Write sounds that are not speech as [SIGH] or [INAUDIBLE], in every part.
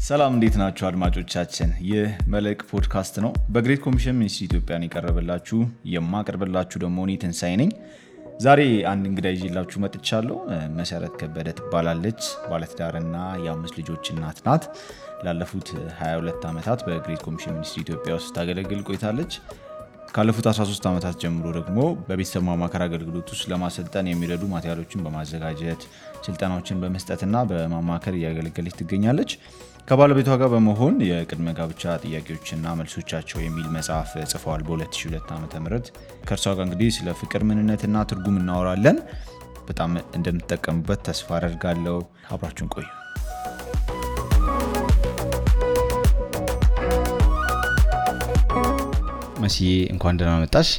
ሰላም እንዴት ናችሁ አድማጮቻችን? ይህ መልሕቅ ፖድካስት ነው። በግሬት ኮሚሽን ሚኒስትሪ ኢትዮጵያ የቀረበላችሁ የማቀርብላችሁ ደግሞ እኔ ትንሳኤ ነኝ። ዛሬ አንድ እንግዳ ይዤላችሁ መጥቻለሁ። መሰረት ከበደ ትባላለች። ባለትዳርና የአምስት ልጆች እናት ናት። ላለፉት 22 ዓመታት በግሬት ኮሚሽን ሚኒስትሪ ኢትዮጵያ ውስጥ ታገለግል ቆይታለች። ካለፉት 13 ዓመታት ጀምሮ ደግሞ በቤተሰብ ማማከር አገልግሎት ውስጥ ለማሰልጠን የሚረዱ material ኦችን በማዘጋጀት ስልጠናዎችን በመስጠትና በማማከር እያገለገለች ትገኛለች። ከባለቤቷ ጋር በመሆን የቅድመ ጋብቻ ጥያቄዎችና መልሶቻቸው የሚል መጽሐፍ ጽፈዋል በ2002 ዓ ም ከእርሷ ጋር እንግዲህ ስለ ፍቅር ምንነትና ትርጉም እናወራለን። በጣም እንደምትጠቀሙበት ተስፋ አደርጋለሁ። አብራችሁን ቆዩ። መስዬ እንኳን ደህና መጣሽ።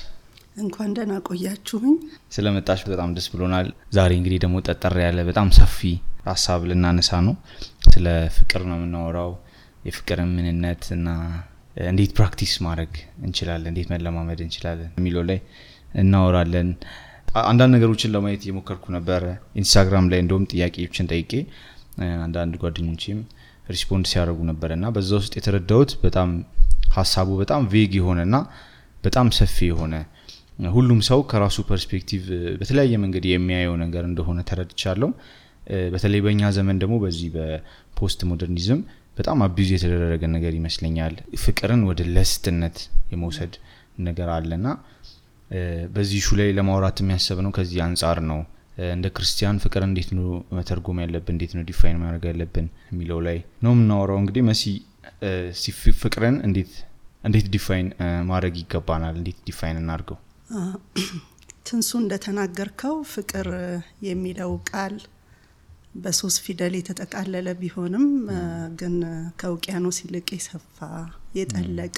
እንኳን ደህና ቆያችሁኝ። ስለመጣሽ በጣም ደስ ብሎናል። ዛሬ እንግዲህ ደግሞ ጠጠር ያለ በጣም ሰፊ ሀሳብ ልናነሳ ነው። ስለ ፍቅር ነው የምናወራው። የፍቅርን ምንነት እና እንዴት practice ማድረግ እንችላለን፣ እንዴት መለማመድ እንችላለን የሚለው ላይ እናወራለን። አንዳንድ ነገሮችን ለማየት እየሞከርኩ ነበረ ኢንስታግራም ላይ እንደውም ጥያቄዎችን ጠይቄ አንዳንድ ጓደኞቼም respond ሲያደርጉ ነበረ እና በዛ ውስጥ የተረዳሁት በጣም ሀሳቡ በጣም vague የሆነና በጣም ሰፊ የሆነ ሁሉም ሰው ከራሱ perspective በተለያየ መንገድ የሚያየው ነገር እንደሆነ ተረድቻለሁ። በተለይ በእኛ ዘመን ደግሞ በዚህ በ postmodernism በጣም abuse የተደረገ ነገር ይመስለኛል። ፍቅርን ወደ lust ነት የመውሰድ ነገር አለና በዚህ issue ላይ ለማውራት የሚያሰብ ነው። ከዚህ አንጻር ነው እንደ ክርስቲያን ፍቅር እንዴት ነው መተርጎም ያለብን፣ እንዴት ነው define ማድረግ ያለብን የሚለው ላይ ነው የምናወራው። እንግዲህ መሲ ፍቅርን እንዴት define ማድረግ ይገባናል? እንዴት define እናድርገው? ትንሱ እንደተናገርከው ፍቅር የሚለው ቃል በሶስት ፊደል የተጠቃለለ ቢሆንም ግን ከውቅያኖስ ይልቅ የሰፋ የጠለቀ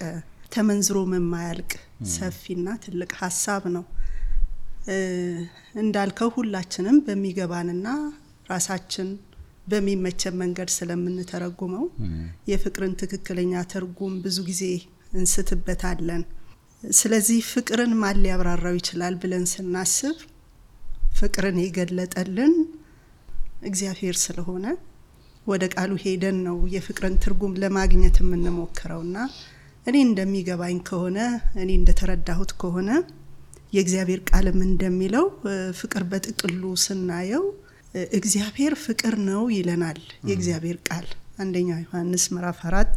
ተመንዝሮ የማያልቅ ሰፊና ትልቅ ሀሳብ ነው። እንዳልከው ሁላችንም በሚገባንና ራሳችን በሚመቸን መንገድ ስለምንተረጉመው የፍቅርን ትክክለኛ ትርጉም ብዙ ጊዜ እንስትበታለን። ስለዚህ ፍቅርን ማን ሊያብራራው ይችላል ብለን ስናስብ ፍቅርን የገለጠልን እግዚአብሔር ስለሆነ ወደ ቃሉ ሄደን ነው የፍቅርን ትርጉም ለማግኘት የምንሞክረውና እኔ እንደሚገባኝ ከሆነ እኔ እንደተረዳሁት ከሆነ የእግዚአብሔር ቃልም እንደሚለው ፍቅር በጥቅሉ ስናየው እግዚአብሔር ፍቅር ነው ይለናል። የእግዚአብሔር ቃል አንደኛው ዮሐንስ ምዕራፍ አራት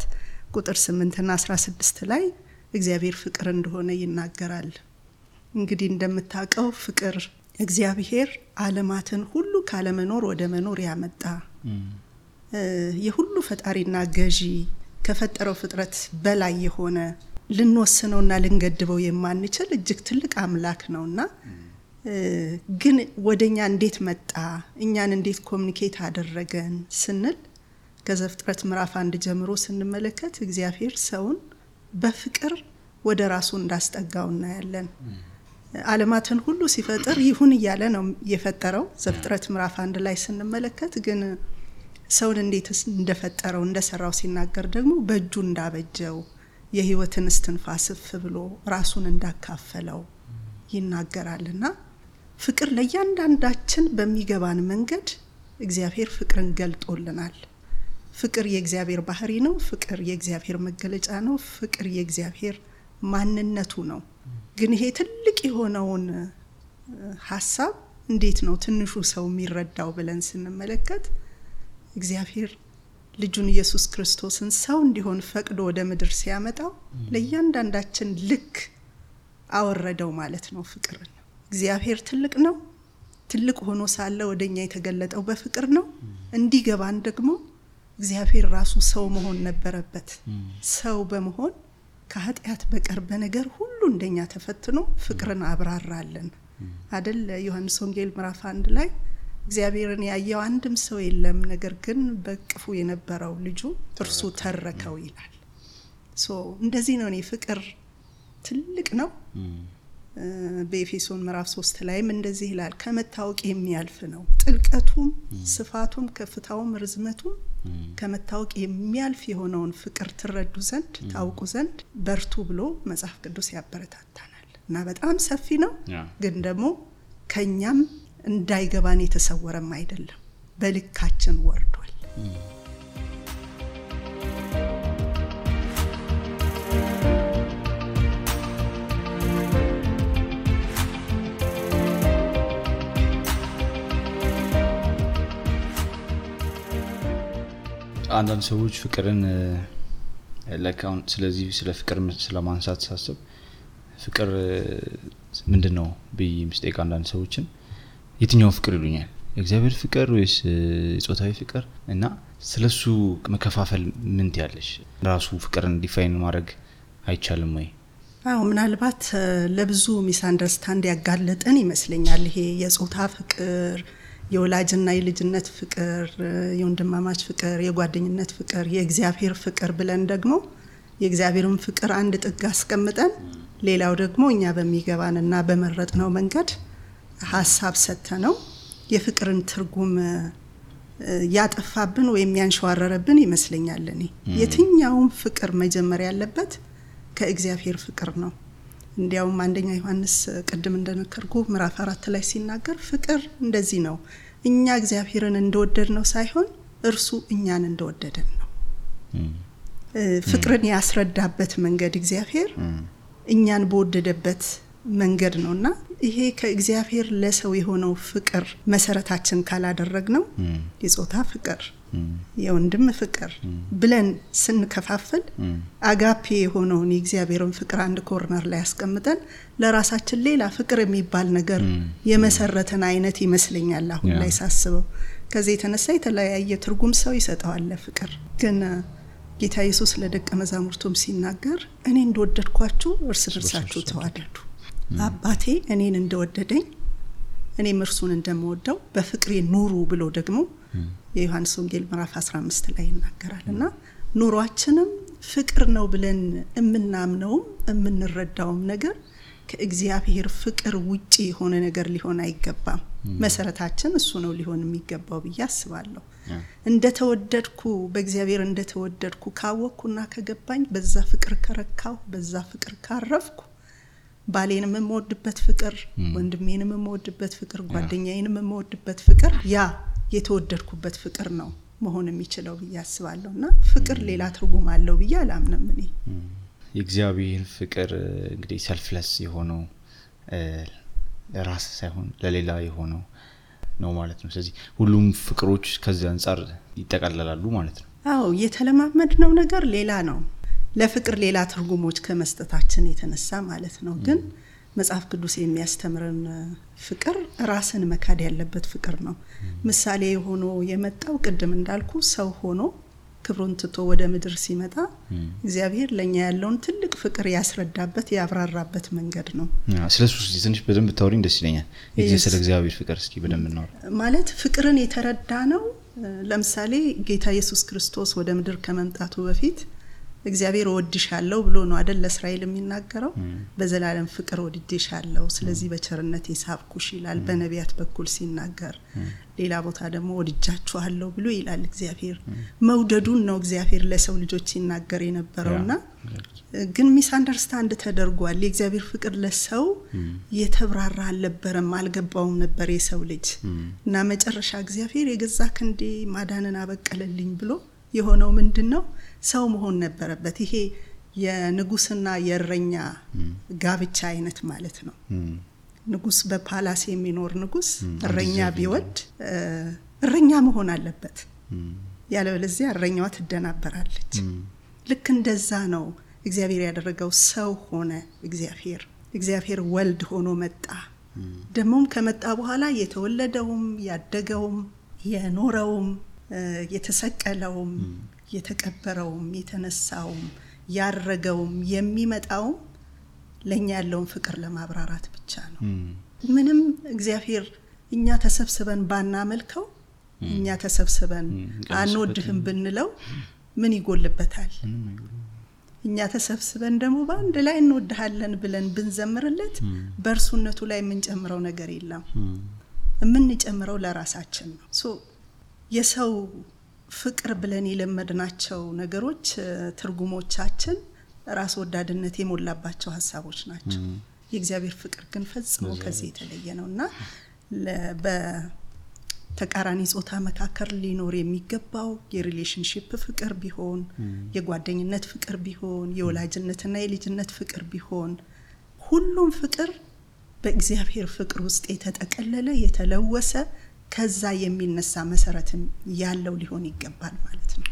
ቁጥር ስምንትና አስራ ስድስት ላይ እግዚአብሔር ፍቅር እንደሆነ ይናገራል። እንግዲህ እንደምታውቀው ፍቅር እግዚአብሔር ዓለማትን ሁሉ ካለመኖር ወደ መኖር ያመጣ። የሁሉ ፈጣሪና ገዢ ከፈጠረው ፍጥረት በላይ የሆነ ልንወስነውና ልንገድበው የማንችል እጅግ ትልቅ አምላክ ነውና። ግን ወደኛ እንዴት መጣ፣ እኛን እንዴት ኮሚኒኬት አደረገን? ስንል ከዘፍጥረት ምዕራፍ አንድ ጀምሮ ስንመለከት እግዚአብሔር ሰውን በፍቅር ወደ ራሱ እንዳስጠጋው እናያለን። ዓለማትን ሁሉ ሲፈጥር ይሁን እያለ ነው የፈጠረው። ዘፍጥረት ምዕራፍ አንድ ላይ ስንመለከት ግን ሰውን እንዴት እንደፈጠረው እንደሰራው ሲናገር ደግሞ በእጁ እንዳበጀው የሕይወትን እስትንፋስ እፍ ብሎ ራሱን እንዳካፈለው ይናገራልና ፍቅር ለእያንዳንዳችን በሚገባን መንገድ እግዚአብሔር ፍቅርን ገልጦልናል። ፍቅር የእግዚአብሔር ባህሪ ነው። ፍቅር የእግዚአብሔር መገለጫ ነው። ፍቅር የእግዚአብሔር ማንነቱ ነው። ግን ይሄ ትልቅ የሆነውን ሀሳብ እንዴት ነው ትንሹ ሰው የሚረዳው ብለን ስንመለከት እግዚአብሔር ልጁን ኢየሱስ ክርስቶስን ሰው እንዲሆን ፈቅዶ ወደ ምድር ሲያመጣው ለእያንዳንዳችን ልክ አወረደው ማለት ነው። ፍቅርን እግዚአብሔር ትልቅ ነው። ትልቅ ሆኖ ሳለ ወደ እኛ የተገለጠው በፍቅር ነው። እንዲገባን ደግሞ እግዚአብሔር ራሱ ሰው መሆን ነበረበት። ሰው በመሆን ከኃጢአት በቀር በነገር ሁሉ እንደኛ ተፈትኖ ፍቅርን አብራራለን አደል? ዮሐንስ ወንጌል ምዕራፍ አንድ ላይ እግዚአብሔርን ያየው አንድም ሰው የለም፣ ነገር ግን በቅፉ የነበረው ልጁ እርሱ ተረከው ይላል። እንደዚህ ነው። እኔ ፍቅር ትልቅ ነው። በኤፌሶን ምዕራፍ ሶስት ላይም እንደዚህ ይላል፣ ከመታወቅ የሚያልፍ ነው፣ ጥልቀቱም ስፋቱም ከፍታውም ርዝመቱም ከመታወቅ የሚያልፍ የሆነውን ፍቅር ትረዱ ዘንድ ታውቁ ዘንድ በርቱ ብሎ መጽሐፍ ቅዱስ ያበረታታናል። እና በጣም ሰፊ ነው፣ ግን ደግሞ ከኛም እንዳይገባን የተሰወረም አይደለም፣ በልካችን ወርዷል። አንዳንድ ሰዎች ፍቅርን ለካሁን ስለዚህ ስለ ፍቅር ስለማንሳት ሳስብ ፍቅር ምንድን ነው ብዬ ምስጠይቅ አንዳንድ ሰዎችን የትኛው ፍቅር ይሉኛል? የእግዚአብሔር ፍቅር ወይስ የጾታዊ ፍቅር? እና ስለሱ መከፋፈል ምን ትያለሽ ራሱ ፍቅርን define ማድረግ አይቻልም ወይ? አዎ ምናልባት ለብዙ misunderstand ያጋለጠን ይመስለኛል ይሄ የጾታ ፍቅር የወላጅና የልጅነት ፍቅር የወንድማማች ፍቅር የጓደኝነት ፍቅር የእግዚአብሔር ፍቅር ብለን ደግሞ የእግዚአብሔርን ፍቅር አንድ ጥግ አስቀምጠን ሌላው ደግሞ እኛ በሚገባንና በመረጥነው መንገድ ሀሳብ ሰጥተ ነው የፍቅርን ትርጉም ያጠፋብን ወይም ያንሸዋረረብን ይመስለኛል እኔ። የትኛውም ፍቅር መጀመር ያለበት ከእግዚአብሔር ፍቅር ነው እንዲያውም አንደኛ ዮሐንስ ቅድም እንደነከርኩ ምዕራፍ አራት ላይ ሲናገር ፍቅር እንደዚህ ነው። እኛ እግዚአብሔርን እንደወደድ ነው ሳይሆን እርሱ እኛን እንደወደደን ነው። ፍቅርን ያስረዳበት መንገድ እግዚአብሔር እኛን በወደደበት መንገድ ነው እና ይሄ ከእግዚአብሔር ለሰው የሆነው ፍቅር መሰረታችን ካላደረግ ነው የጾታ ፍቅር የወንድም ፍቅር ብለን ስንከፋፍል አጋፔ የሆነውን የእግዚአብሔርን ፍቅር አንድ ኮርነር ላይ ያስቀምጠን ለራሳችን ሌላ ፍቅር የሚባል ነገር የመሰረተን አይነት ይመስለኛል አሁን ላይ ሳስበው። ከዚህ የተነሳ የተለያየ ትርጉም ሰው ይሰጠዋል ፍቅር ግን ጌታ ኢየሱስ ለደቀ መዛሙርቱም ሲናገር እኔ እንደወደድኳችሁ እርስ በርሳችሁ ተዋደዱ። አባቴ እኔን እንደወደደኝ እኔም እርሱን እንደምወደው በፍቅሬ ኑሩ ብሎ ደግሞ የዮሐንስ ወንጌል ምዕራፍ 15 ላይ ይናገራል እና ኑሯችንም ፍቅር ነው ብለን የምናምነውም የምንረዳውም ነገር ከእግዚአብሔር ፍቅር ውጪ የሆነ ነገር ሊሆን አይገባም። መሰረታችን እሱ ነው ሊሆን የሚገባው ብዬ አስባለሁ። እንደተወደድኩ በእግዚአብሔር እንደተወደድኩ ካወቅኩና ከገባኝ በዛ ፍቅር ከረካው በዛ ፍቅር ካረፍኩ ባሌንም የምወድበት ፍቅር ወንድሜንም የምወድበት ፍቅር ጓደኛዬንም የምወድበት ፍቅር ያ የተወደድኩበት ፍቅር ነው መሆን የሚችለው ብዬ አስባለሁ። እና ፍቅር ሌላ ትርጉም አለው ብዬ አላምንም እኔ። የእግዚአብሔር ፍቅር እንግዲህ ሰልፍለስ የሆነው ለራስ ሳይሆን ለሌላ የሆነው ነው ማለት ነው። ስለዚህ ሁሉም ፍቅሮች ከዚህ አንጻር ይጠቃለላሉ ማለት ነው። አዎ የተለማመድ ነው ነገር ሌላ ነው። ለፍቅር ሌላ ትርጉሞች ከመስጠታችን የተነሳ ማለት ነው። ግን መጽሐፍ ቅዱስ የሚያስተምረን ፍቅር ራስን መካድ ያለበት ፍቅር ነው። ምሳሌ ሆኖ የመጣው ቅድም እንዳልኩ ሰው ሆኖ ክብሩን ትቶ ወደ ምድር ሲመጣ እግዚአብሔር ለእኛ ያለውን ትልቅ ፍቅር ያስረዳበት ያብራራበት መንገድ ነው። ስለ ሱ ትንሽ በደንብ ታወሪኝ ደስ ይለኛል። ስለ እግዚአብሔር ፍቅር? እስኪ በደንብ እናወራ ማለት ፍቅርን የተረዳ ነው ለምሳሌ ጌታ ኢየሱስ ክርስቶስ ወደ ምድር ከመምጣቱ በፊት እግዚአብሔር እወድሻለሁ ብሎ ነው አደል ለእስራኤል የሚናገረው? በዘላለም ፍቅር ወድጄሻለሁ ስለዚህ በቸርነት የሳብኩሽ ይላል በነቢያት በኩል ሲናገር። ሌላ ቦታ ደግሞ ወድጃችኋለሁ ብሎ ይላል እግዚአብሔር። መውደዱን ነው እግዚአብሔር ለሰው ልጆች ሲናገር የነበረውና ግን ሚስ አንደርስታንድ ተደርጓል። የእግዚአብሔር ፍቅር ለሰው የተብራራ አልነበረም አልገባውም ነበር የሰው ልጅ። እና መጨረሻ እግዚአብሔር የገዛ ክንዴ ማዳንን አበቀለልኝ ብሎ የሆነው ምንድን ነው ሰው መሆን ነበረበት። ይሄ የንጉስና የእረኛ ጋብቻ አይነት ማለት ነው። ንጉስ በፓላስ የሚኖር ንጉስ እረኛ ቢወድ እረኛ መሆን አለበት። ያለበለዚያ እረኛዋ ትደናበራለች። ልክ እንደዛ ነው። እግዚአብሔር ያደረገው ሰው ሆነ እግዚአብሔር። እግዚአብሔር ወልድ ሆኖ መጣ። ደግሞም ከመጣ በኋላ የተወለደውም ያደገውም የኖረውም የተሰቀለውም የተቀበረውም የተነሳውም ያረገውም የሚመጣውም ለእኛ ያለውን ፍቅር ለማብራራት ብቻ ነው። ምንም እግዚአብሔር እኛ ተሰብስበን ባናመልከው እኛ ተሰብስበን አንወድህም ብንለው ምን ይጎልበታል? እኛ ተሰብስበን ደግሞ በአንድ ላይ እንወድሃለን ብለን ብንዘምርለት በእርሱነቱ ላይ የምንጨምረው ነገር የለም። የምንጨምረው ለራሳችን ነው። የሰው ፍቅር ብለን የለመድናቸው ነገሮች ትርጉሞቻችን ራስ ወዳድነት የሞላባቸው ሀሳቦች ናቸው። የእግዚአብሔር ፍቅር ግን ፈጽሞ ከዚህ የተለየ ነው እና በተቃራኒ ጾታ መካከል ሊኖር የሚገባው የሪሌሽንሽፕ ፍቅር ቢሆን የጓደኝነት ፍቅር ቢሆን የወላጅነትና የልጅነት ፍቅር ቢሆን ሁሉም ፍቅር በእግዚአብሔር ፍቅር ውስጥ የተጠቀለለ የተለወሰ ከዛ የሚነሳ መሰረትም ያለው ሊሆን ይገባል ማለት ነው።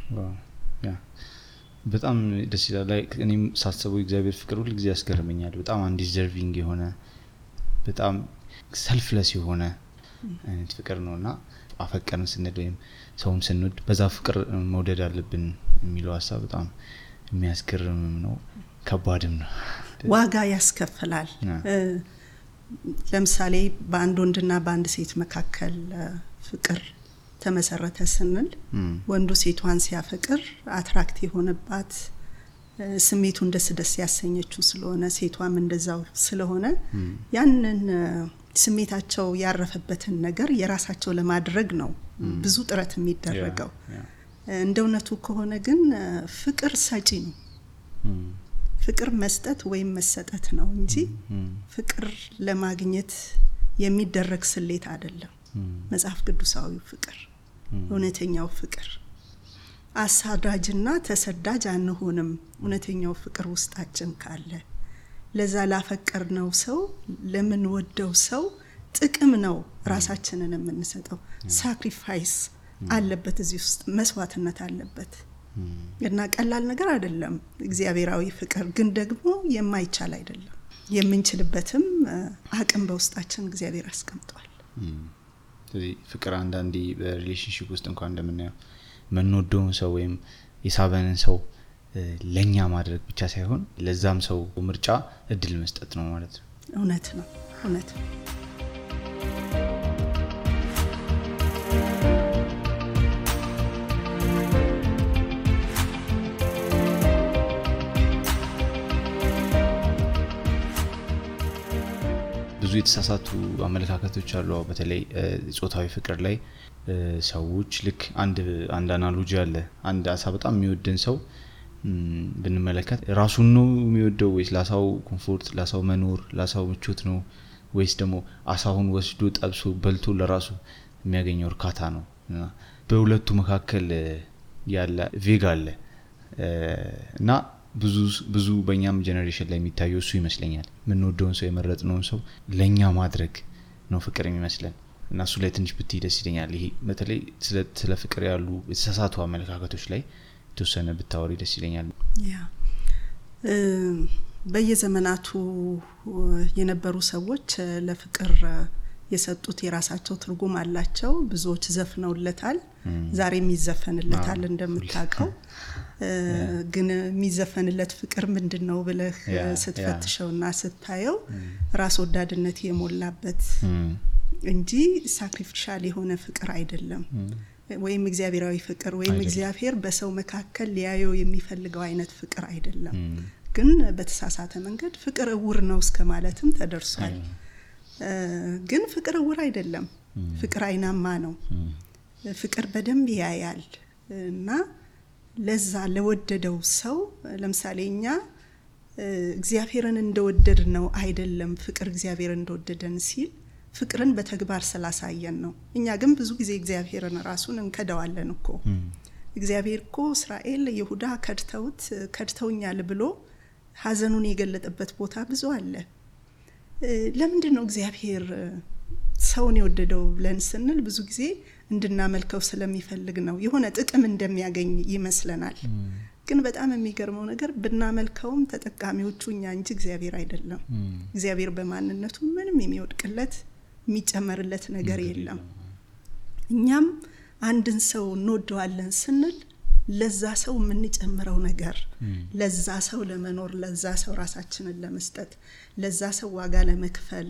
በጣም ደስ ይላል። እኔም ሳስበው እግዚአብሔር ፍቅር ሁል ጊዜ ያስገርመኛል። በጣም አንዲዘርቪንግ የሆነ በጣም ሰልፍለስ የሆነ አይነት ፍቅር ነው እና አፈቀርን ስንል ወይም ሰውን ስንወድ በዛ ፍቅር መውደድ አለብን የሚለው ሀሳብ በጣም የሚያስገርምም ነው፣ ከባድም ነው። ዋጋ ያስከፍላል። ለምሳሌ በአንድ ወንድና በአንድ ሴት መካከል ፍቅር ተመሰረተ ስንል ወንዱ ሴቷን ሲያፈቅር አትራክት የሆነባት ስሜቱን ደስ ደስ ያሰኘችው ስለሆነ ሴቷም እንደዛው ስለሆነ ያንን ስሜታቸው ያረፈበትን ነገር የራሳቸው ለማድረግ ነው ብዙ ጥረት የሚደረገው። እንደ እውነቱ ከሆነ ግን ፍቅር ሰጪ ነው። ፍቅር መስጠት ወይም መሰጠት ነው እንጂ ፍቅር ለማግኘት የሚደረግ ስሌት አይደለም። መጽሐፍ ቅዱሳዊው ፍቅር፣ እውነተኛው ፍቅር አሳዳጅና ተሰዳጅ አንሆንም። እውነተኛው ፍቅር ውስጣችን ካለ ለዛ ላፈቀርነው ሰው ለምንወደው ሰው ጥቅም ነው ራሳችንን የምንሰጠው። sacrifice አለበት እዚህ ውስጥ መስዋዕትነት አለበት እና ቀላል ነገር አይደለም። እግዚአብሔራዊ ፍቅር ግን ደግሞ የማይቻል አይደለም። የምንችልበትም አቅም በውስጣችን እግዚአብሔር አስቀምጧል። ስለዚህ ፍቅር አንዳንዴ በ relationship ውስጥ እንኳን እንደምናየው የምንወደውን ሰው ወይም የሳበንን ሰው ለእኛ ማድረግ ብቻ ሳይሆን ለዛም ሰው ምርጫ እድል መስጠት ነው ማለት ነው። እውነት ነው፣ እውነት ነው። የተሳሳቱ አመለካከቶች አሉ። በተለይ ጾታዊ ፍቅር ላይ ሰዎች ልክ አንድ አንድ አናሎጂ አለ። አንድ አሳ በጣም የሚወድን ሰው ብንመለከት ራሱን ነው የሚወደው ወይስ ለአሳው comfort፣ ለአሳው መኖር፣ ለአሳው ምቾት ነው ወይስ ደግሞ አሳውን ወስዶ ጠብሶ በልቶ ለራሱ የሚያገኘው እርካታ ነው? በሁለቱ መካከል ያለ vague አለ እና ብዙ ብዙ በእኛም generation ላይ የሚታየው እሱ ይመስለኛል። የምንወደውን ሰው የመረጥነውን ሰው ለእኛ ማድረግ ነው ፍቅር የሚመስለን እና እሱ ላይ ትንሽ ብትይ ደስ ይለኛል። ይሄ በተለይ ስለ ፍቅር ያሉ የተሳሳቱ አመለካከቶች ላይ የተወሰነ ብታወሪ ደስ ይለኛል። በየዘመናቱ የነበሩ ሰዎች ለፍቅር የሰጡት የራሳቸው ትርጉም አላቸው። ብዙዎች ዘፍነውለታል፣ ዛሬም ይዘፈንለታል እንደምታውቀው። ግን የሚዘፈንለት ፍቅር ምንድን ነው ብለህ ስትፈትሸውና ስታየው ራስ ወዳድነት የሞላበት እንጂ ሳክሪፊሻል የሆነ ፍቅር አይደለም። ወይም እግዚአብሔራዊ ፍቅር ወይም እግዚአብሔር በሰው መካከል ሊያየው የሚፈልገው አይነት ፍቅር አይደለም። ግን በተሳሳተ መንገድ ፍቅር እውር ነው እስከ ማለትም ተደርሷል። ግን ፍቅር እውር አይደለም። ፍቅር አይናማ ነው። ፍቅር በደንብ ያያል እና ለዛ ለወደደው ሰው ለምሳሌ እኛ እግዚአብሔርን እንደወደድ ነው አይደለም ፍቅር እግዚአብሔር እንደወደደን ሲል ፍቅርን በተግባር ስላሳየን ነው። እኛ ግን ብዙ ጊዜ እግዚአብሔርን ራሱን እንከደዋለን እኮ። እግዚአብሔር እኮ እስራኤል ይሁዳ ከድተውት ከድተውኛል ብሎ ሐዘኑን የገለጠበት ቦታ ብዙ አለ። ለምንድን ነው እግዚአብሔር ሰውን የወደደው ብለን ስንል ብዙ ጊዜ እንድናመልከው ስለሚፈልግ ነው። የሆነ ጥቅም እንደሚያገኝ ይመስለናል። ግን በጣም የሚገርመው ነገር ብናመልከውም ተጠቃሚዎቹ እኛ እንጂ እግዚአብሔር አይደለም። እግዚአብሔር በማንነቱ ምንም የሚወድቅለት የሚጨመርለት ነገር የለም። እኛም አንድን ሰው እንወደዋለን ስንል ለዛ ሰው የምንጨምረው ነገር ለዛ ሰው ለመኖር ለዛ ሰው ራሳችንን ለመስጠት ለዛ ሰው ዋጋ ለመክፈል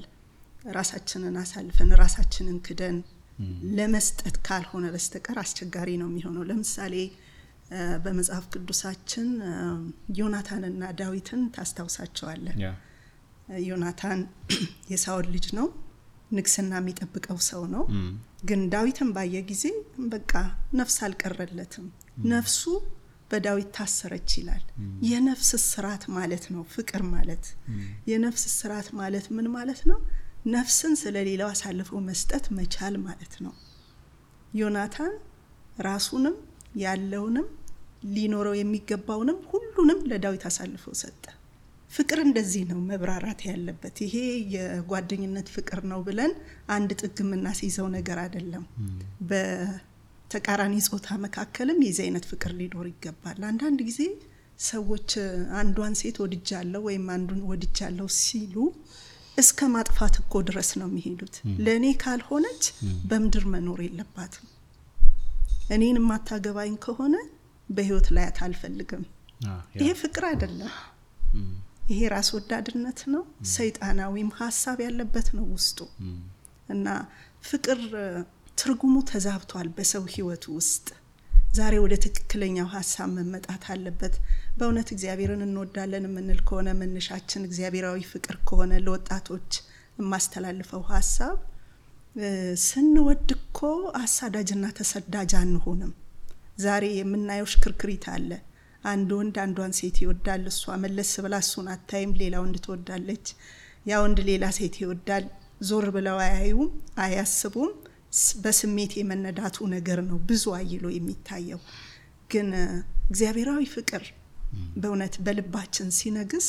ራሳችንን አሳልፈን ራሳችንን ክደን ለመስጠት ካልሆነ በስተቀር አስቸጋሪ ነው የሚሆነው። ለምሳሌ በመጽሐፍ ቅዱሳችን ዮናታንና ዳዊትን ታስታውሳቸዋለን። ዮናታን [CLEARS THROAT] የሳውል ልጅ ነው፣ ንግስና የሚጠብቀው ሰው ነው። ግን ዳዊትን ባየ ጊዜ በቃ ነፍስ አልቀረለትም። ነፍሱ በዳዊት ታሰረች ይላል። የነፍስ ስራት ማለት ነው ፍቅር ማለት። የነፍስ ስራት ማለት ምን ማለት ነው? ነፍስን ስለ ሌላው አሳልፈው መስጠት መቻል ማለት ነው። ዮናታን ራሱንም ያለውንም ሊኖረው የሚገባውንም ሁሉንም ለዳዊት አሳልፎ ሰጠ። ፍቅር እንደዚህ ነው መብራራት ያለበት። ይሄ የጓደኝነት ፍቅር ነው ብለን አንድ ጥግ የምናስይዘው ነገር አይደለም። በተቃራኒ ጾታ መካከልም የዚህ አይነት ፍቅር ሊኖር ይገባል። አንዳንድ ጊዜ ሰዎች አንዷን ሴት ወድጃለሁ ወይም አንዱን ወድጃለሁ ሲሉ እስከ ማጥፋት እኮ ድረስ ነው የሚሄዱት። ለእኔ ካልሆነች በምድር መኖር የለባትም። እኔን የማታገባኝ ከሆነ በህይወት ላያት አልፈልግም። ይሄ ፍቅር አይደለም። ይሄ ራስ ወዳድነት ነው። ሰይጣናዊም ሀሳብ ያለበት ነው ውስጡ እና ፍቅር ትርጉሙ ተዛብቷል በሰው ህይወት ውስጥ። ዛሬ ወደ ትክክለኛው ሀሳብ መመጣት አለበት። በእውነት እግዚአብሔርን እንወዳለን የምንል ከሆነ መነሻችን እግዚአብሔራዊ ፍቅር ከሆነ ለወጣቶች የማስተላልፈው ሀሳብ ስንወድ እኮ አሳዳጅና ተሰዳጅ አንሆንም። ዛሬ የምናየው ሽክርክሪት አለ። አንድ ወንድ አንዷን ሴት ይወዳል። እሷ መለስ ብላ እሱን አታይም፣ ሌላ ወንድ ትወዳለች። ያ ወንድ ሌላ ሴት ይወዳል። ዞር ብለው አያዩም፣ አያስቡም። በስሜት የመነዳቱ ነገር ነው ብዙ አይሎ የሚታየው። ግን እግዚአብሔራዊ ፍቅር በእውነት በልባችን ሲነግስ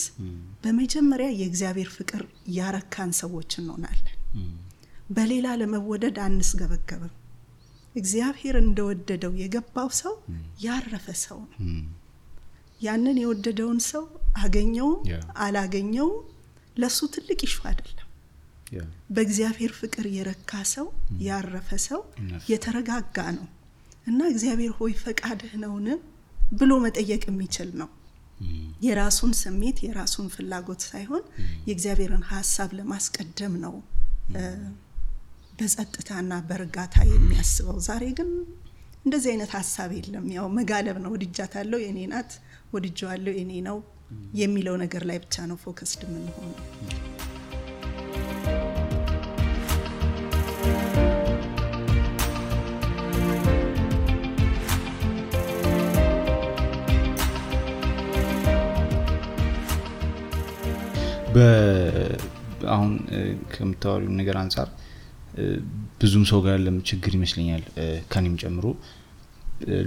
በመጀመሪያ የእግዚአብሔር ፍቅር ያረካን ሰዎች እንሆናለን። በሌላ ለመወደድ አንስገበገብም። እግዚአብሔር እንደወደደው የገባው ሰው ያረፈ ሰው ነው። ያንን የወደደውን ሰው አገኘውም አላገኘውም ለሱ ትልቅ ይሹ አይደለም። በእግዚአብሔር ፍቅር የረካ ሰው ያረፈ ሰው የተረጋጋ ነው እና እግዚአብሔር ሆይ ፈቃድህ ነውን? ብሎ መጠየቅ የሚችል ነው። የራሱን ስሜት የራሱን ፍላጎት ሳይሆን የእግዚአብሔርን ሀሳብ ለማስቀደም ነው። በጸጥታና በእርጋታ የሚያስበው። ዛሬ ግን እንደዚህ አይነት ሀሳብ የለም። ያው መጋለብ ነው። ወድጃታለሁ፣ የኔ ናት፣ ወድጀዋለሁ፣ የኔ ነው የሚለው ነገር ላይ ብቻ ነው focused የምንሆነው። አሁን ከምታወሪው ነገር አንጻር ብዙም ሰው ጋር ያለም ችግር ይመስለኛል ከኔም ጨምሮ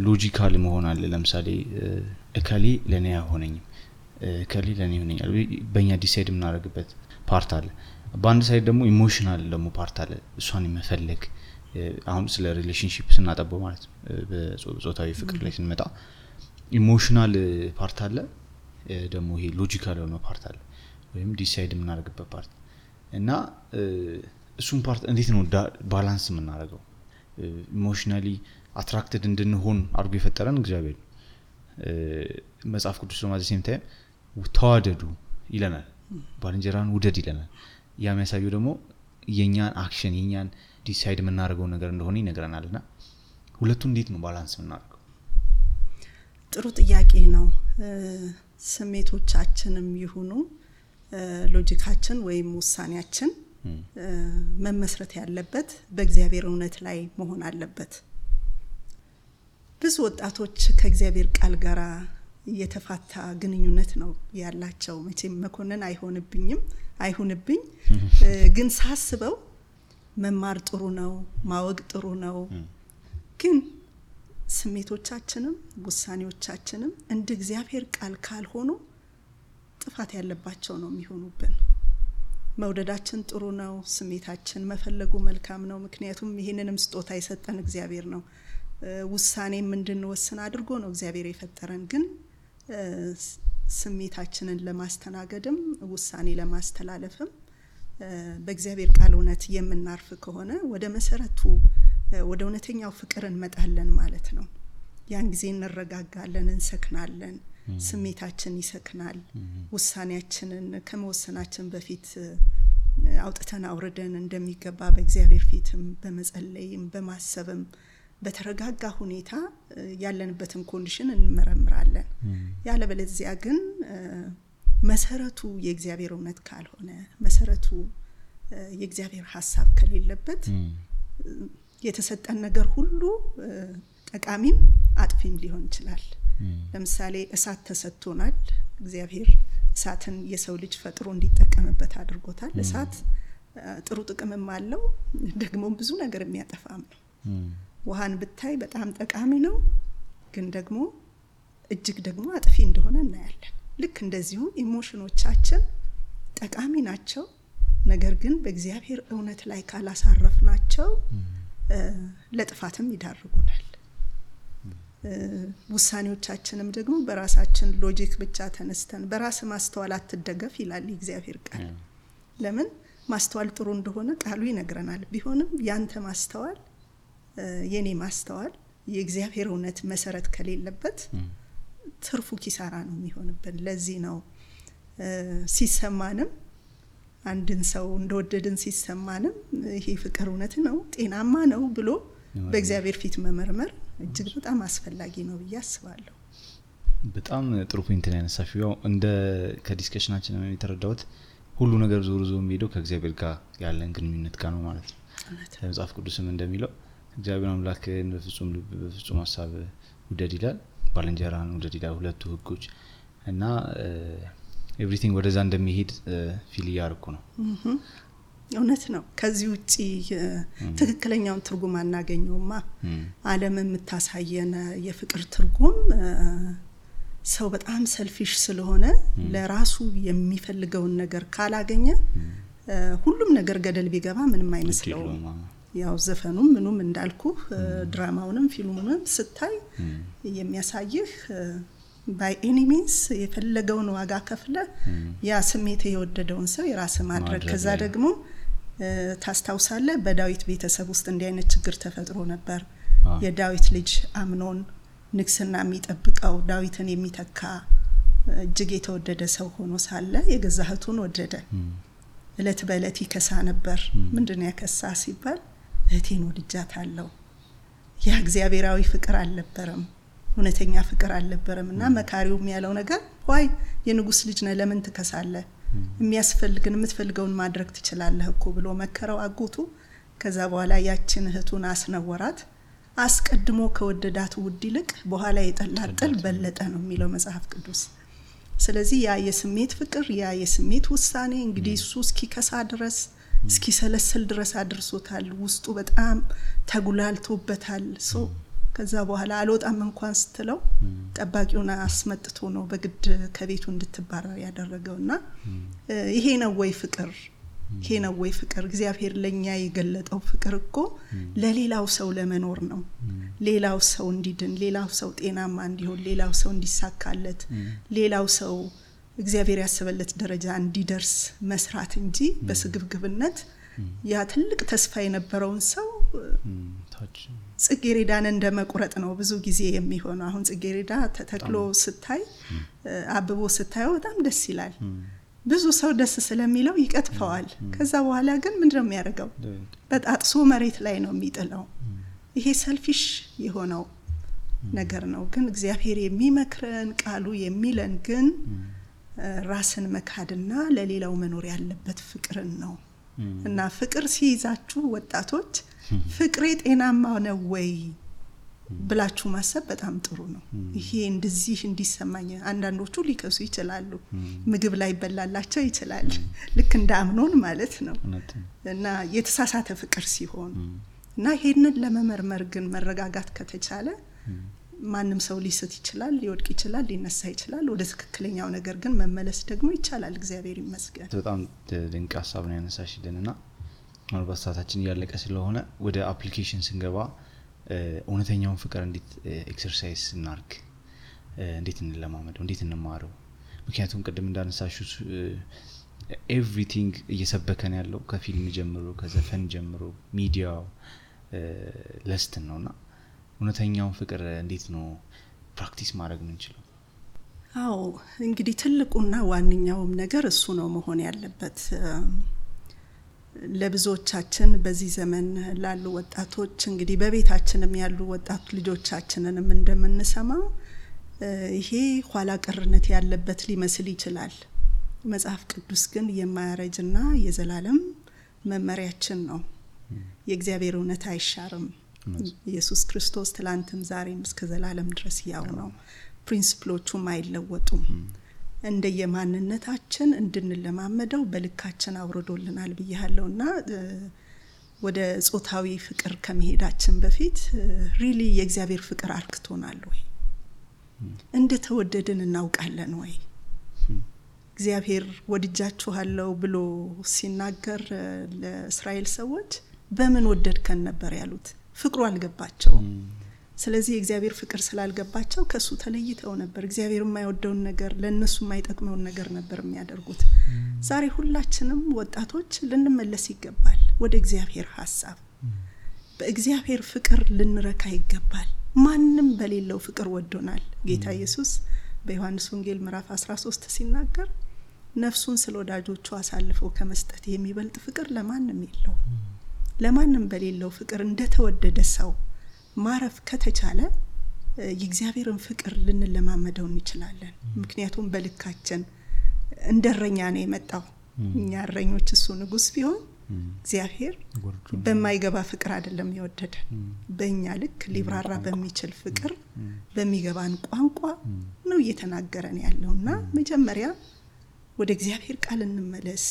logical መሆን አለ። ለምሳሌ እከሌ ለእኔ አይሆነኝም፣ እከሌ ለእኔ ይሆነኛል። በእኛ decide የምናደርግበት part አለ። በአንድ side ደግሞ emotional ደግሞ part አለ። እሷን የመፈለግ አሁን ስለ relationship ስናጠብበው ማለት ነው፣ በጾታዊ ፍቅር ላይ ስንመጣ emotional part አለ፣ ደግሞ ይሄ logical የሆነ part አለ፣ ወይም decide የምናደርግበት part እና እሱን part እንዴት ነው balance የምናደርገው? emotionally attracted እንድንሆን አድርጎ የፈጠረን እግዚአብሔር መጽሐፍ ቅዱስ ደግሞ same time ተዋደዱ ይለናል፣ ባልንጀራን ውደድ ይለናል። ያ የሚያሳየው ደግሞ የእኛን action የእኛን decide የምናደርገው ነገር እንደሆነ ይነግረናል። እና ሁለቱ እንዴት ነው balance የምናደርገው? ጥሩ ጥያቄ ነው። ስሜቶቻችንም ይሁኑ ሎጂካችን ወይም ውሳኔያችን መመስረት ያለበት በእግዚአብሔር እውነት ላይ መሆን አለበት። ብዙ ወጣቶች ከእግዚአብሔር ቃል ጋር የተፋታ ግንኙነት ነው ያላቸው። መቼም መኮንን አይሆንብኝም አይሁንብኝ፣ ግን ሳስበው መማር ጥሩ ነው፣ ማወቅ ጥሩ ነው። ግን ስሜቶቻችንም ውሳኔዎቻችንም እንደ እግዚአብሔር ቃል ካልሆኑ ጥፋት ያለባቸው ነው የሚሆኑብን። መውደዳችን ጥሩ ነው። ስሜታችን መፈለጉ መልካም ነው። ምክንያቱም ይህንንም ስጦታ የሰጠን እግዚአብሔር ነው። ውሳኔም እንድንወስን አድርጎ ነው እግዚአብሔር የፈጠረን። ግን ስሜታችንን ለማስተናገድም ውሳኔ ለማስተላለፍም በእግዚአብሔር ቃል እውነት የምናርፍ ከሆነ ወደ መሰረቱ ወደ እውነተኛው ፍቅር እንመጣለን ማለት ነው። ያን ጊዜ እንረጋጋለን፣ እንሰክናለን፣ ስሜታችን ይሰክናል። ውሳኔያችንን ከመወሰናችን በፊት አውጥተን አውርደን እንደሚገባ በእግዚአብሔር ፊትም በመጸለይም በማሰብም በተረጋጋ ሁኔታ ያለንበትን condition እንመረምራለን። ያለበለዚያ ግን መሰረቱ የእግዚአብሔር እውነት ካልሆነ መሰረቱ የእግዚአብሔር ሀሳብ ከሌለበት የተሰጠን ነገር ሁሉ ጠቃሚም አጥፊም ሊሆን ይችላል። ለምሳሌ እሳት ተሰጥቶናል። እግዚአብሔር እሳትን የሰው ልጅ ፈጥሮ እንዲጠቀምበት አድርጎታል። እሳት ጥሩ ጥቅምም አለው፣ ደግሞም ብዙ ነገር የሚያጠፋም ነው። ውሃን ብታይ በጣም ጠቃሚ ነው፣ ግን ደግሞ እጅግ ደግሞ አጥፊ እንደሆነ እናያለን። ልክ እንደዚሁ emotion ኦቻችን ጠቃሚ ናቸው። ነገር ግን በእግዚአብሔር እውነት ላይ ካላሳረፍናቸው ለጥፋትም ይዳርጉናል። ውሳኔዎቻችንም ደግሞ በራሳችን logic ብቻ ተነስተን በራስ ማስተዋል አትደገፍ ይላል የእግዚአብሔር ቃል። ለምን ማስተዋል ጥሩ እንደሆነ ቃሉ ይነግረናል። ቢሆንም ያንተ ማስተዋል የኔ ማስተዋል የእግዚአብሔር እውነት መሰረት ከሌለበት ትርፉ ኪሳራ ነው የሚሆንብን። ለዚህ ነው ሲሰማንም አንድን ሰው እንደወደድን ሲሰማንም ይሄ ፍቅር እውነት ነው ጤናማ ነው ብሎ በእግዚአብሔር ፊት መመርመር እጅግ በጣም አስፈላጊ ነው ብዬ አስባለሁ። በጣም ጥሩ point ነው ያነሳሽው። ያው እንደ ከ discussion ኣችን የተረዳሁት ሁሉ ነገር ዞሮ ዞሮ የሚሄደው ከእግዚአብሔር ጋር ያለን ግንኙነት ጋር ነው ማለት ነው። መጽሐፍ ቅዱስም እንደሚለው እግዚአብሔር አምላክን በፍጹም ልብ በፍጹም ሀሳብ ውደድ ይላል፣ ባልንጀራህን ውደድ ይላል። ሁለቱ ህጎች እና everything ወደዛ እንደሚሄድ feel እያረኩ ነው። እውነት ነው። ከዚህ ውጭ ትክክለኛውን ትርጉም አናገኘውማ። ዓለም የምታሳየን የፍቅር ትርጉም ሰው በጣም selfish ስለሆነ ለራሱ የሚፈልገውን ነገር ካላገኘ ሁሉም ነገር ገደል ቢገባ ምንም አይመስለውም። ያው ዘፈኑም ምኑም እንዳልኩ ድራማውንም ፊልሙንም ስታይ የሚያሳይህ by any means የፈለገውን ዋጋ ከፍሎ ያ ስሜት የወደደውን ሰው የራስ ማድረግ ከዛ ደግሞ ታስታውሳለህ በዳዊት ቤተሰብ ውስጥ እንዲህ አይነት ችግር ተፈጥሮ ነበር። የዳዊት ልጅ አምኖን ንግስና የሚጠብቀው ዳዊትን የሚተካ እጅግ የተወደደ ሰው ሆኖ ሳለ የገዛ እህቱን ወደደ። እለት በእለት ይከሳ ነበር። ምንድን ያከሳ ሲባል እህቴን ወድጃት አለው። ያ እግዚአብሔራዊ ፍቅር አልነበረም፣ እውነተኛ ፍቅር አልነበረም። እና መካሪውም ያለው ነገር ዋይ የንጉስ ልጅ ነህ ለምን ትከሳለህ? የሚያስፈልግን የምትፈልገውን ማድረግ ትችላለህ እኮ ብሎ መከረው አጎቱ። ከዛ በኋላ ያችን እህቱን አስነወራት። አስቀድሞ ከወደዳት ውድ ይልቅ በኋላ የጠላት ጥል በለጠ ነው የሚለው መጽሐፍ ቅዱስ። ስለዚህ ያ የስሜት ፍቅር ያ የስሜት ውሳኔ እንግዲህ እሱ እስኪከሳ ድረስ እስኪሰለስል ድረስ አድርሶታል። ውስጡ በጣም ተጉላልቶበታል። ከዛ በኋላ አልወጣም እንኳን ስትለው ጠባቂውን አስመጥቶ ነው በግድ ከቤቱ እንድትባረር ያደረገው እና ይሄ ነው ወይ ፍቅር? ይሄ ነው ወይ ፍቅር? እግዚአብሔር ለእኛ የገለጠው ፍቅር እኮ ለሌላው ሰው ለመኖር ነው። ሌላው ሰው እንዲድን፣ ሌላው ሰው ጤናማ እንዲሆን፣ ሌላው ሰው እንዲሳካለት፣ ሌላው ሰው እግዚአብሔር ያሰበለት ደረጃ እንዲደርስ መስራት እንጂ በስግብግብነት ያ ትልቅ ተስፋ የነበረውን ሰው ጽጌሬዳን እንደ መቁረጥ ነው ብዙ ጊዜ የሚሆነው። አሁን ጽጌሬዳ ተተክሎ ስታይ አብቦ ስታየው በጣም ደስ ይላል። ብዙ ሰው ደስ ስለሚለው ይቀጥፈዋል። ከዛ በኋላ ግን ምንድነው የሚያደርገው? በጣጥሶ መሬት ላይ ነው የሚጥለው። ይሄ ሰልፊሽ የሆነው ነገር ነው። ግን እግዚአብሔር የሚመክረን ቃሉ የሚለን ግን ራስን መካድና ለሌላው መኖር ያለበት ፍቅርን ነው እና ፍቅር ሲይዛችሁ ወጣቶች ፍቅሬ ጤናማ ነው ወይ ብላችሁ ማሰብ በጣም ጥሩ ነው። ይሄ እንደዚህ እንዲሰማኝ አንዳንዶቹ ሊከሱ ይችላሉ። ምግብ ላይ ይበላላቸው ይችላል። ልክ እንደ አምኖን ማለት ነው እና የተሳሳተ ፍቅር ሲሆን እና ይሄንን ለመመርመር ግን መረጋጋት ከተቻለ ማንም ሰው ሊስት ይችላል፣ ሊወድቅ ይችላል፣ ሊነሳ ይችላል። ወደ ትክክለኛው ነገር ግን መመለስ ደግሞ ይቻላል። እግዚአብሔር ይመስገን። በጣም ድንቅ ሀሳብ ነው ያነሳሽልን እና ምናልባት ሰዓታችን እያለቀ ስለሆነ ወደ application ስንገባ እውነተኛውን ፍቅር እንዴት exercise እናርግ፣ እንዴት እንለማመደው፣ እንዴት እንማረው? ምክንያቱም ቅድም እንዳነሳሹ everything እየሰበከን ያለው ከፊልም ጀምሮ ከዘፈን ጀምሮ ሚዲያው ለስትን ነው እና እውነተኛውን ፍቅር እንዴት ነው practice ማድረግ የምንችለው? አዎ እንግዲህ ትልቁና ዋነኛውም ነገር እሱ ነው መሆን ያለበት። ለብዙዎቻችን በዚህ ዘመን ላሉ ወጣቶች እንግዲህ በቤታችንም ያሉ ወጣት ልጆቻችንንም እንደምንሰማው ይሄ ኋላ ቀርነት ያለበት ሊመስል ይችላል። መጽሐፍ ቅዱስ ግን የማያረጅና የዘላለም መመሪያችን ነው። የእግዚአብሔር እውነት አይሻርም። ኢየሱስ ክርስቶስ ትላንትም ዛሬም እስከ ዘላለም ድረስ ያው ነው። ፕሪንስፕሎቹም አይለወጡም። እንደየማንነታችን እንድንለማመደው በልካችን አውርዶልናል ብያለው እና ወደ ጾታዊ ፍቅር ከመሄዳችን በፊት really የእግዚአብሔር ፍቅር አርክቶናል ወይ? እንደተወደድን እናውቃለን ወይ? እግዚአብሔር ወድጃችኋለሁ ብሎ ሲናገር ለእስራኤል ሰዎች በምን ወደድከን ነበር ያሉት። ፍቅሩ አልገባቸውም። ስለዚህ የእግዚአብሔር ፍቅር ስላልገባቸው ከእሱ ተለይተው ነበር። እግዚአብሔር የማይወደውን ነገር ለእነሱ የማይጠቅመውን ነገር ነበር የሚያደርጉት። ዛሬ ሁላችንም ወጣቶች ልንመለስ ይገባል ወደ እግዚአብሔር ሀሳብ። በእግዚአብሔር ፍቅር ልንረካ ይገባል። ማንም በሌለው ፍቅር ወዶናል። ጌታ ኢየሱስ በዮሐንስ ወንጌል ምዕራፍ 13 ሲናገር ነፍሱን ስለ ወዳጆቹ አሳልፎ ከመስጠት የሚበልጥ ፍቅር ለማንም የለውም። ለማንም በሌለው ፍቅር እንደተወደደ ሰው ማረፍ ከተቻለ የእግዚአብሔርን ፍቅር ልንለማመደው እንችላለን። ምክንያቱም በልካችን እንደ እረኛ ነው የመጣው። እኛ እረኞች፣ እሱ ንጉሥ ቢሆን እግዚአብሔር በማይገባ ፍቅር አይደለም የወደደን። በእኛ ልክ ሊብራራ በሚችል ፍቅር በሚገባን ቋንቋ ነው እየተናገረን ያለው እና መጀመሪያ ወደ እግዚአብሔር ቃል እንመለስ፣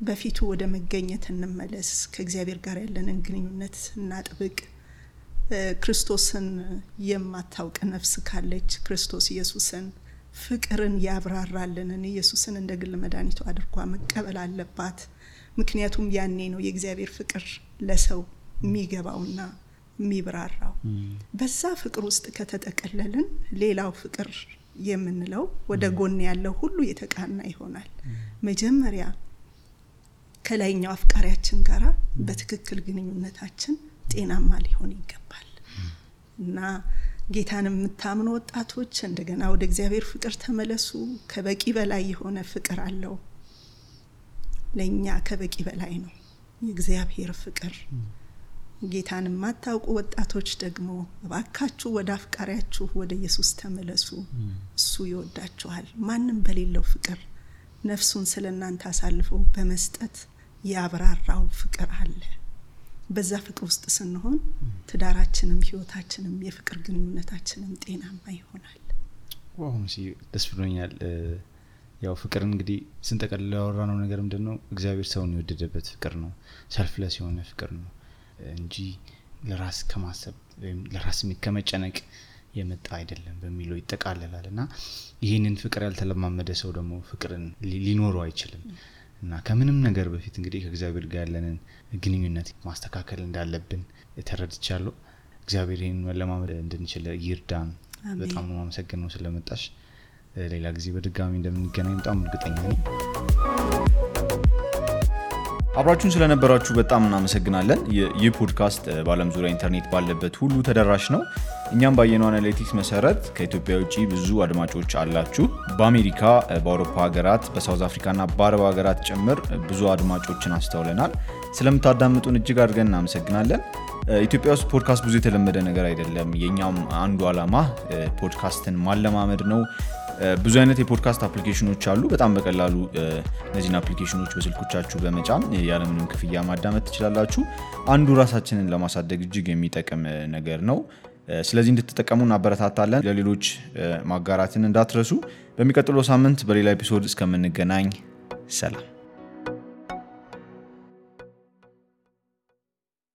በፊቱ ወደ መገኘት እንመለስ፣ ከእግዚአብሔር ጋር ያለንን ግንኙነት እናጥብቅ። ክርስቶስን የማታውቅ ነፍስ ካለች ክርስቶስ ኢየሱስን ፍቅርን ያብራራልንን ኢየሱስን እንደ ግል መድኃኒቱ አድርጓ መቀበል አለባት። ምክንያቱም ያኔ ነው የእግዚአብሔር ፍቅር ለሰው የሚገባውና የሚብራራው። በዛ ፍቅር ውስጥ ከተጠቀለልን ሌላው ፍቅር የምንለው ወደ ጎን ያለው ሁሉ የተቃና ይሆናል። መጀመሪያ ከላይኛው አፍቃሪያችን ጋር በትክክል ግንኙነታችን ጤናማ ሊሆን ይገባል እና ጌታን የምታምኑ ወጣቶች እንደገና ወደ እግዚአብሔር ፍቅር ተመለሱ። ከበቂ በላይ የሆነ ፍቅር አለው። ለእኛ ከበቂ በላይ ነው የእግዚአብሔር ፍቅር። ጌታን የማታውቁ ወጣቶች ደግሞ እባካችሁ ወደ አፍቃሪያችሁ ወደ ኢየሱስ ተመለሱ። እሱ ይወዳችኋል። ማንም በሌለው ፍቅር ነፍሱን ስለ እናንተ አሳልፎ በመስጠት ያብራራው ፍቅር አለ። በዛ ፍቅር ውስጥ ስንሆን ትዳራችንም ህይወታችንም የፍቅር ግንኙነታችንም ጤናማ ይሆናል። ዋው ደስ ብሎኛል። ያው ፍቅር እንግዲህ ስንጠቀልል ያወራነው ነገር ምንድን ነው? እግዚአብሔር ሰውን የወደደበት ፍቅር ነው። ሰልፍለስ የሆነ ፍቅር ነው እንጂ ለራስ ከማሰብ ወይም ለራስ ከመጨነቅ የመጣ አይደለም በሚለው ይጠቃለላል እና ይህንን ፍቅር ያልተለማመደ ሰው ደግሞ ፍቅርን ሊኖረው አይችልም እና ከምንም ነገር በፊት እንግዲህ ከእግዚአብሔር ጋር ያለንን ግንኙነት ማስተካከል እንዳለብን ተረድቻለሁ። እግዚአብሔር ይህን መለማመድ እንድንችል ይርዳን። በጣም ነው ማመሰግን ነው ስለመጣሽ። ሌላ ጊዜ በድጋሚ እንደምንገናኝ በጣም እርግጠኛ ነኝ። አብራችሁን ስለነበራችሁ በጣም እናመሰግናለን። ይህ ፖድካስት በዓለም ዙሪያ ኢንተርኔት ባለበት ሁሉ ተደራሽ ነው። እኛም ባየነው analytics መሰረት ከኢትዮጵያ ውጭ ብዙ አድማጮች አላችሁ። በአሜሪካ፣ በአውሮፓ ሀገራት፣ በሳውዝ አፍሪካና በአረብ ሀገራት ጭምር ብዙ አድማጮችን አስተውለናል። ስለምታዳምጡን እጅግ አድርገን እናመሰግናለን። ኢትዮጵያ ውስጥ ፖድካስት ብዙ የተለመደ ነገር አይደለም። የኛም አንዱ ዓላማ ፖድካስትን ማለማመድ ነው። ብዙ አይነት የፖድካስት application ኦች አሉ። በጣም በቀላሉ እነዚህን application ኦች በስልኮቻችሁ በመጫን ያለምንም ክፍያ ማዳመጥ ትችላላችሁ። አንዱ ራሳችንን ለማሳደግ እጅግ የሚጠቅም ነገር ነው። ስለዚህ እንድትጠቀሙ እናበረታታለን። ለሌሎች ማጋራትን እንዳትረሱ። በሚቀጥለው ሳምንት በሌላ ኤፒሶድ እስከምንገናኝ ሰላም።